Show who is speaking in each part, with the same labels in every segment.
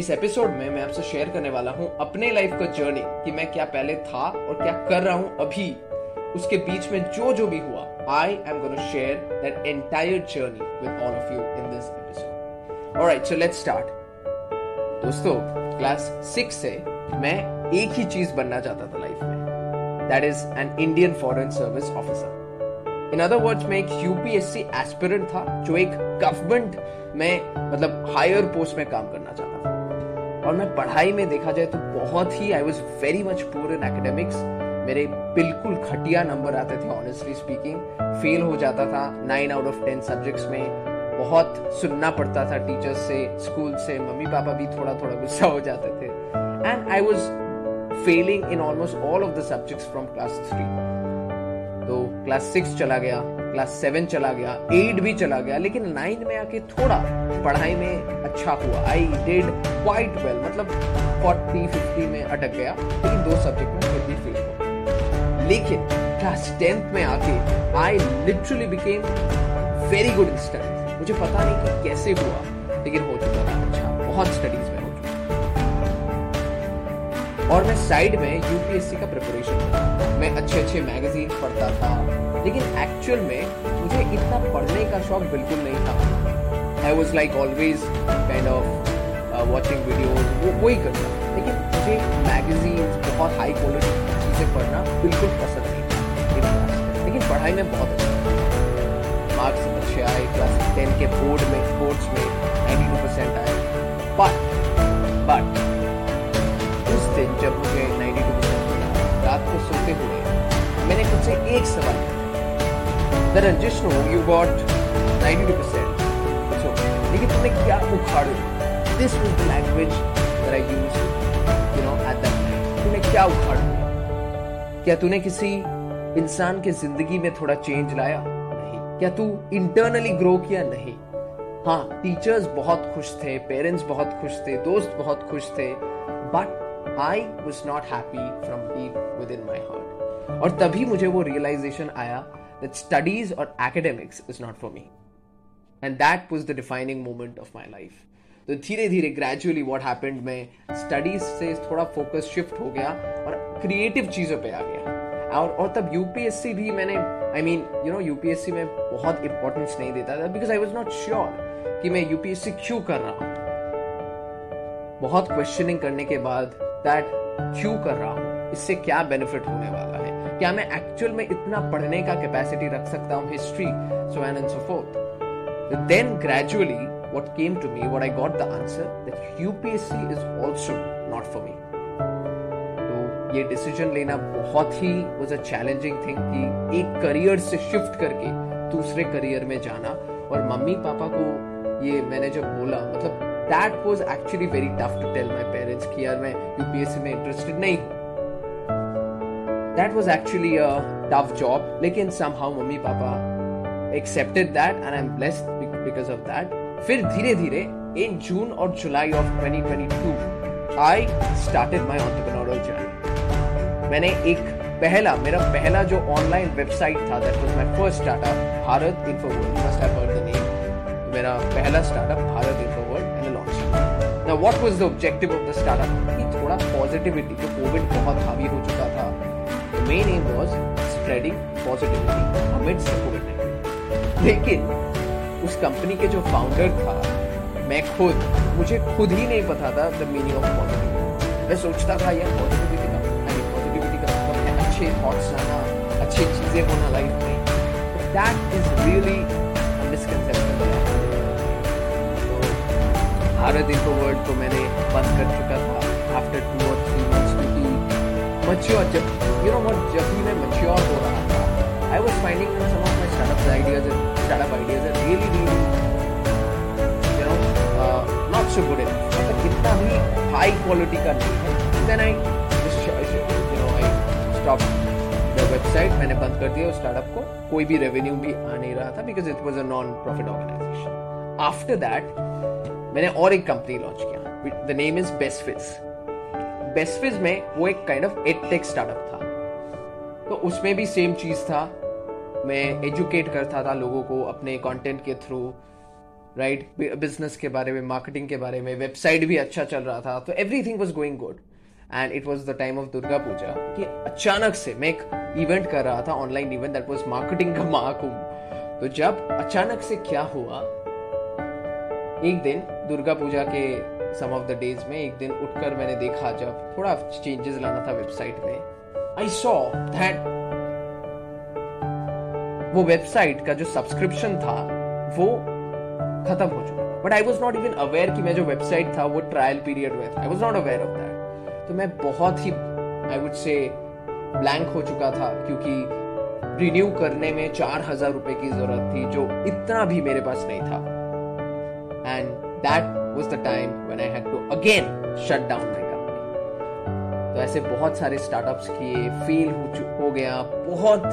Speaker 1: इस एपिसोड में मैं आपसे शेयर करने वाला हूँ अपने लाइफ का जर्नी कि मैं क्या पहले था और क्या कर रहा हूँ अभी। उसके बीच में जो जो भी हुआ I am gonna share that entire journey with all of you in this episode alright so let's start दोस्तों क्लास सिक्स से मैं एक ही चीज़ बनना चाहता था लाइफ में। That is an Indian foreign service officer in other words मैं एक यूपीएससी एस्पिरेंट था, जो एक गवर्नमेंट में मतलब हायर पोस्ट में काम करना चाहता था। और मैं पढ़ाई में देखा जाए तो बहुत ही I was very much poor in academics मेरे बिल्कुल घटिया नंबर आते थे ऑनेस्टली स्पीकिंग फेल हो जाता था nine out of ten subjects में. बहुत सुनना पड़ता था टीचर्स से स्कूल से. मम्मी पापा भी थोड़ा थोड़ा गुस्सा हो जाते थे. And I was failing in almost all of the subjects from class three to class six चला गया क्लास सेवन चला गया एट भी चला गया, लेकिन नाइन में आके थोड़ा पढ़ाई में अच्छा हुआ। आई डिड क्वाइट वेल मतलब फोर्टी फिफ्टी में अटक गया, लेकिन दो सब्जेक्ट में भी फेल हुआ। लेकिन क्लास टेंथ में आके I literally became very good in मुझे पता नहीं कि कैसे हुआ, लेकिन हो चुका था अच्छा बहुत स्टडीज़ में और मैं साइड में यूपीएससी का प्रिपरेशन मैं अच्छे अच्छे मैगजीन पढ़ता था, लेकिन एक्चुअल में मुझे इतना पढ़ने का शौक बिल्कुल नहीं था। I was like always kind of watching videos वो, वही करता लेकिन मुझे मैगजीन बहुत हाई क्वालिटी चीज़ें पढ़ना बिल्कुल पसंद नहीं था। लेकिन पढ़ाई में बहुत अच्छा मार्क्स अच्छे आए क्लास टेन के बोर्ड में स्पोर्ट्स में नाइन्टी टू परसेंट आए। बट बट को सोते हुए मैंने खुद से एक सवाल किया। नो यू गॉट 92 परसेंट लेकिन तुमने क्या उखाड़? This was the language that I use you know at that time तूने क्या उखाड़? क्या तूने किसी इंसान के ज़िंदगी में थोड़ा चेंज लाया? नहीं। क्या तू इंटरनली ग्रो किया? नहीं। हाँ टीचर्स बहुत खुश थे पेरेंट्स बहुत खुश थे, दोस्त बहुत खुश थे but I was not happy from deep within my heart और तभी मुझे वो रियलाइजेशन आया दैट स्टडीज़ और academics is not for me and that was the defining moment of my life तो धीरे धीरे ग्रेजुअली वॉट हैपेंड में स्टडीज़ से थोड़ा फोकस शिफ्ट हो गया और क्रिएटिव चीज़ों पे आ गया। और और तब यूपीएससी भी मैंने I mean you know UPSC में बहुत इंपॉर्टेंस नहीं देता था because I was not sure कि मैं यूपीएससी क्यों कर रहा हूँ। बहुत क्वेश्चनिंग करने के बाद दैट क्यों कर रहा हूँ? इससे क्या बेनिफिट होने वाला है? क्या मैं एक्चुअल में इतना पढ़ने का कैपेसिटी रख सकता हूँ history so on and so forth then gradually what came to me, what i got the answer, that upsc is also not for me. तो ये डिसीज़न लेना बहुत ही वाज अ चैलेंजिंग थिंग कि एक करियर से शिफ्ट करके दूसरे करियर में जाना और मम्मी पापा को ये मैंने जब बोला मतलब that was actually very tough to tell my parents कि यार मैं यूपीएससी में इंटरेस्टेड नहीं हूँ। That was actually a tough job लेकिन somehow mummy papa that and I am blessed because of that फिर धीरे धीरे इन जून और July of 2022 I started my entrepreneurial journey मैंने एक पहला मेरा पहला जो ऑनलाइन वेबसाइट था that was my first startup Bharat Infoworld must have heard the name मेरा पहला startup Bharat Infoworld Now, what was the objective of the startup? कि थोड़ा पॉजिटिविटी जो कोविड बहुत हावी हो चुका main aim was spreading positivity amidst the COVID-19. लेकिन उस कंपनी के जो फाउंडर था, मैं खुद, मुझे खुद ही नहीं पता था द मीनिंग ऑफ़ पॉजिटिविटी मैं सोचता था, यार पॉजिटिविटी का आई पॉजिटिविटी का मतलब है अच्छे थॉट्स आना अच्छी चीज़ें होना लाइफ में. That is really misconception Bharat info world को मैंने बंद कर चुका था आफ्टर टू और थ्री यू नो व्हाट जब भी मैं मच्योर हो रहा था I was finding some of my startup ideas startup ideas are really really you know not so good enough मतलब कितना भी हाई क्वालिटी का नहीं है। Then I you know I stop the website मैंने बंद कर दिया उस स्टार्टअप को। कोई भी रेवेन्यू भी आ नहीं रहा था it was a non profit organisation after that मैंने और एक कंपनी लॉन्च किया। The name is Bestfiz Bestfiz में वो एक काइंड ऑफ़ एडटेक स्टार्टअप था। तो उसमें भी सेम चीज़ था। मैं एजुकेट करता था लोगों को अपने कंटेंट के थ्रू राइट बिज़नेस के बारे में मार्केटिंग के बारे में वेबसाइट भी अच्छा चल रहा था। तो everything was going good and it was the time of Durga Puja कि अचानक से मैं एक इवेंट कर रहा था online event that was marketing का महाकुंभ। तो जब अचानक से क्या हुआ? एक दिन दुर्गा पूजा के सम ऑफ़ द डेज़ में, एक दिन उठकर मैंने देखा जब थोड़ा चेंजेस लाना था वेबसाइट में आई सॉ दैट वो वेबसाइट का जो सब्सक्रिप्शन था, वो खत्म हो चुका but I was not even aware कि मैं जो वेबसाइट था, वो ट्रायल पीरियड में था। I was not aware of that तो मैं बहुत ही आई वुड से ब्लैंक हो चुका था, क्योंकि रिन्यू करने में चार हज़ार रुपए की ज़रूरत थी, जो इतना भी मेरे पास नहीं था। And that was the time when I had to again shut down my company तो ऐसे बहुत सारे स्टार्टअप्स किए फेल हो हो गया, बहुत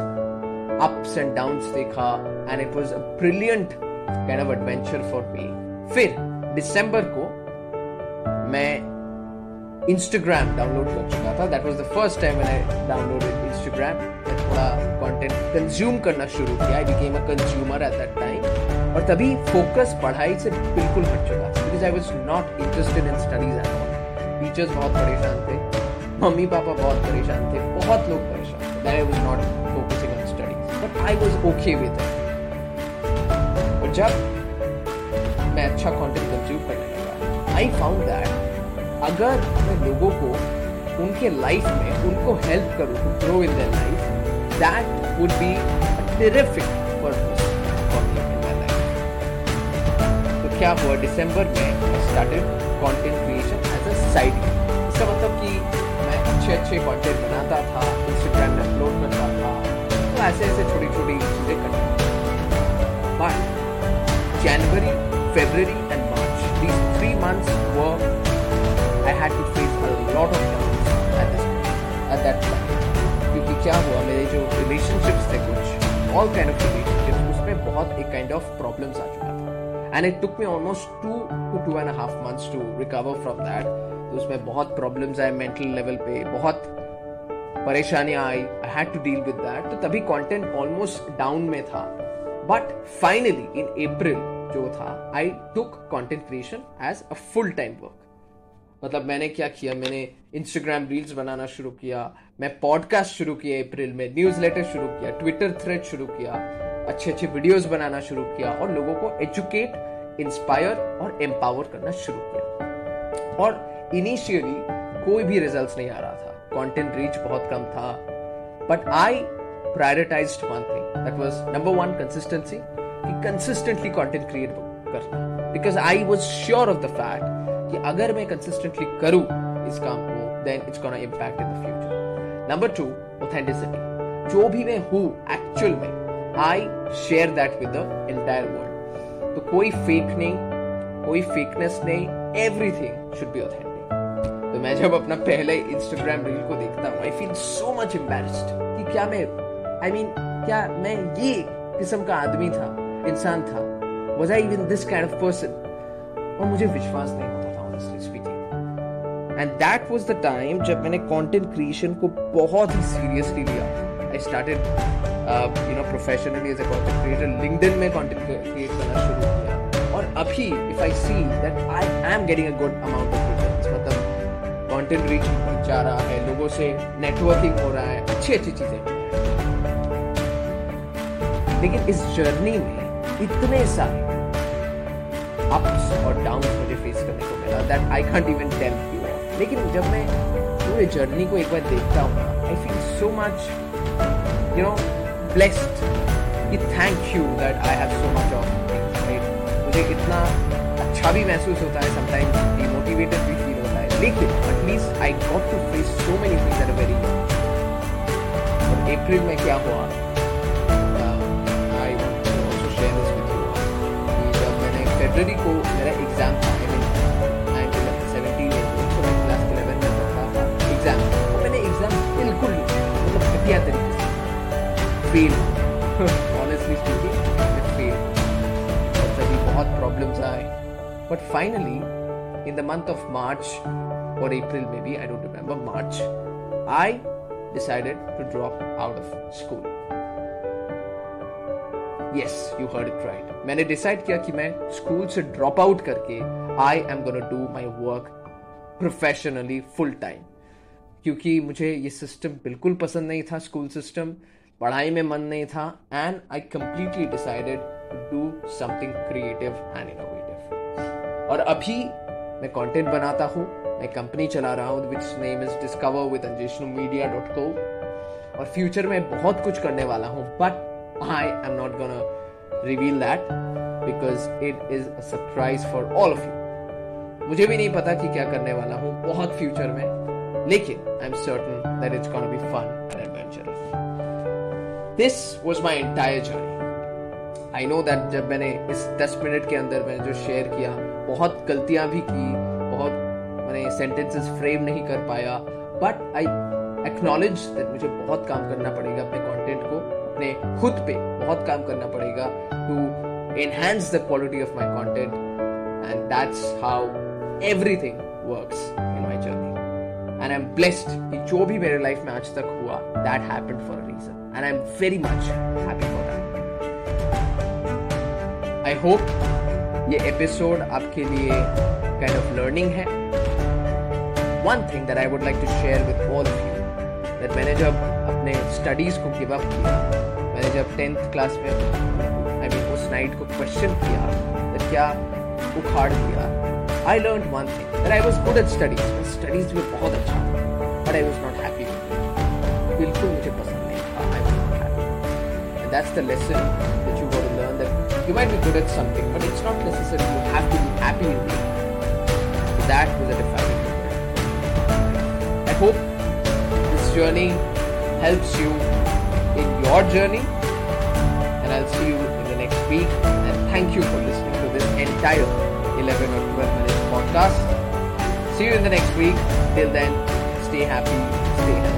Speaker 1: अप्स एंड डाउन्स देखा and it was a brilliant kind of adventure for me फिर दिसंबर को मैं इंस्टाग्राम डाउनलोड कर चुका था. That was the first time when I downloaded Instagram थोड़ा कंटेंट कंज्यूम करना शुरू किया. I became a consumer at that time और तभी फोकस पढ़ाई से बिल्कुल हट चुका because I was not interested in studies at all teachers बहुत परेशान थे। मम्मी पापा बहुत परेशान थे। बहुत लोग परेशान थे। That I was not focusing on studies but I was okay with और जब मैं अच्छा कंटेंट कंज्यूम करने लगा आई फाउंड दैट अगर मैं लोगों को उनके लाइफ में उनको हेल्प करूँ to grow in their life that would be terrific क्या हुआ? दिसंबर में I started content creation as a side इसका मतलब कि मैं अच्छे अच्छे कंटेंट बनाता था इंस्टाग्राम में अपलोड करता था तो ऐसे ऐसे छोटी छोटी चीज़ें करता but January February and March I had to face a lot of challenges at this at that time. क्योंकि क्या हुआ? मेरे जो रिलेशनशिप्स थे कुछ ऑल काइंड ऑफ़ रिलेशनशिप्स उसमें बहुत एक kind of problems uh and it took me almost two two two and half months to recover from that तो उसमें बहुत प्रॉब्लम्स आए मेंटल लेवल पे बहुत परेशानियाँ आई। I had to deal with that तो तभी कंटेंट ऑलमोस्ट डाउन में था। बट फाइनली इन अप्रैल जो था I took content creation as a full time work मतलब मैंने क्या किया? मैंने इंस्टाग्राम रील्स बनाना शुरू किया। मैं पॉडकास्ट शुरू किया अप्रैल में न्यूज़ लेटर शुरू किया ट्विटर थ्रेड शुरू किया। अच्छे अच्छे वीडियोस बनाना शुरू किया और लोगों को एजुकेट इंस्पायर और एम्पावर करना शुरू किया। और इनिशियली कोई भी रिजल्ट्स नहीं आ रहा था। कंटेंट रीच बहुत कम था। But I prioritised one thing that was number one consistency कि कंसिस्टेंटली कंटेंट क्रिएट करना। Because I was sure of the fact कि अगर मैं कंसिस्टेंटली करूँ इस काम को then it's gonna impact in the future number two authenticity जो भी मैं हूँ एक्चुअल में I share that with the entire world तो कोई फेक नहीं कोई फेकनेस नहीं एवरीथिंग शुड बी ऑथेंटिक तो मैं जब अपना पहले इंस्टाग्राम रील को देखता हूँ आई फील सो मच एम्बेस्ड कि क्या मैं आई I मीन mean, क्या मैं ये किस्म का आदमी था इंसान था? Was I even this kind of person और मुझे विश्वास नहीं होता honestly speaking. And that was the time जब मैंने कंटेंट क्रिएशन को बहुत ही सीरियसली लिया। I started you know professionally as a content creator LinkedIn में कंटेंट क्रिएट करना शुरू किया। और अभी if I see that I am getting a good amount of returns मतलब कंटेंट रीच जा रहा है, लोगों से नेटवर्किंग हो रहा है अच्छी अच्छी चीज़ें लेकिन इस जर्नी में इतने सारे अप्स और डाउन मुझे फेस करने को मिला that I can't even tell you लेकिन जब मैं पूरे जर्नी को एक बार देखता हूँ I feel so much you know blessed कि thank you that I have so much of right मुझे इतना अच्छा भी महसूस होता है समटाइम्स डिमोटिवेटेड भी फील होता है। लेकिन at least I got to face so many things are very April में क्या हुआ? आई शेयर जब मैंने फेबररी को मेरा एग्ज़ाम था फेल ऑनेस्टली स्पीकिंग फेल और तभी बहुत प्रॉब्लम्स आए but finally in the month of March or April maybe, I don't remember, March, I decided to drop out of school. Yes you heard it right मैंने decide किया कि मैं school से drop out करके I am gonna do my work professionally full time क्योंकि मुझे ये system बिल्कुल पसंद नहीं था स्कूल सिस्टम पढ़ाई में मन नहीं था and I completely decided to do something creative and innovative और अभी मैं कंटेंट बनाता हूँ, मैं कंपनी चला रहा हूँ which name is discover with अंजेशनु media dot co और फ्यूचर में बहुत कुछ करने वाला हूँ but I am not gonna reveal that because it is a surprise for all of you मुझे भी नहीं पता कि क्या करने वाला हूँ, बहुत फ्यूचर में, लेकिन I am certain that it's gonna be fun and adventurous this was my entire journey I know that जब मैंने इस 10 मिनट के अंदर मैंने जो शेयर किया, बहुत गलतियाँ भी की, बहुत मैंने सेंटेंसेस फ्रेम नहीं कर पाया बट आई एक्नॉलेज दैट मुझे बहुत काम करना पड़ेगा अपने कंटेंट को, अपने खुद पे बहुत काम करना पड़ेगा to enhance the quality of my content and that's how everything works in my and I am blessed कि जो भी मेरे लाइफ में आज तक हुआ that happened for a reason and I am very much happy for that I hope ये episode आपके लिए काइंड ऑफ़ लर्निंग है. One thing that I would like to share with all of you that मैंने जब अपने studies को give up किया, मैंने जब टेंथ क्लास में आई मीन उस नाइट को क्वेश्चन किया क्या उखाड़ दिया I learn one thing that I was good at studies studies में बहुत अच्छा था but I was not happy बिल्कुल मुझे पसंद नहीं था I was not happy and that's the lesson that you got to learn that you might be good at something but it's not necessary you have to be happy in it that was a defining I hope journey helps you in your journey. And I'll see you in the next week. And thank you for listening to this entire 11 or 12 minutes podcast. See you in the next week. Till then, stay happy, stay healthy.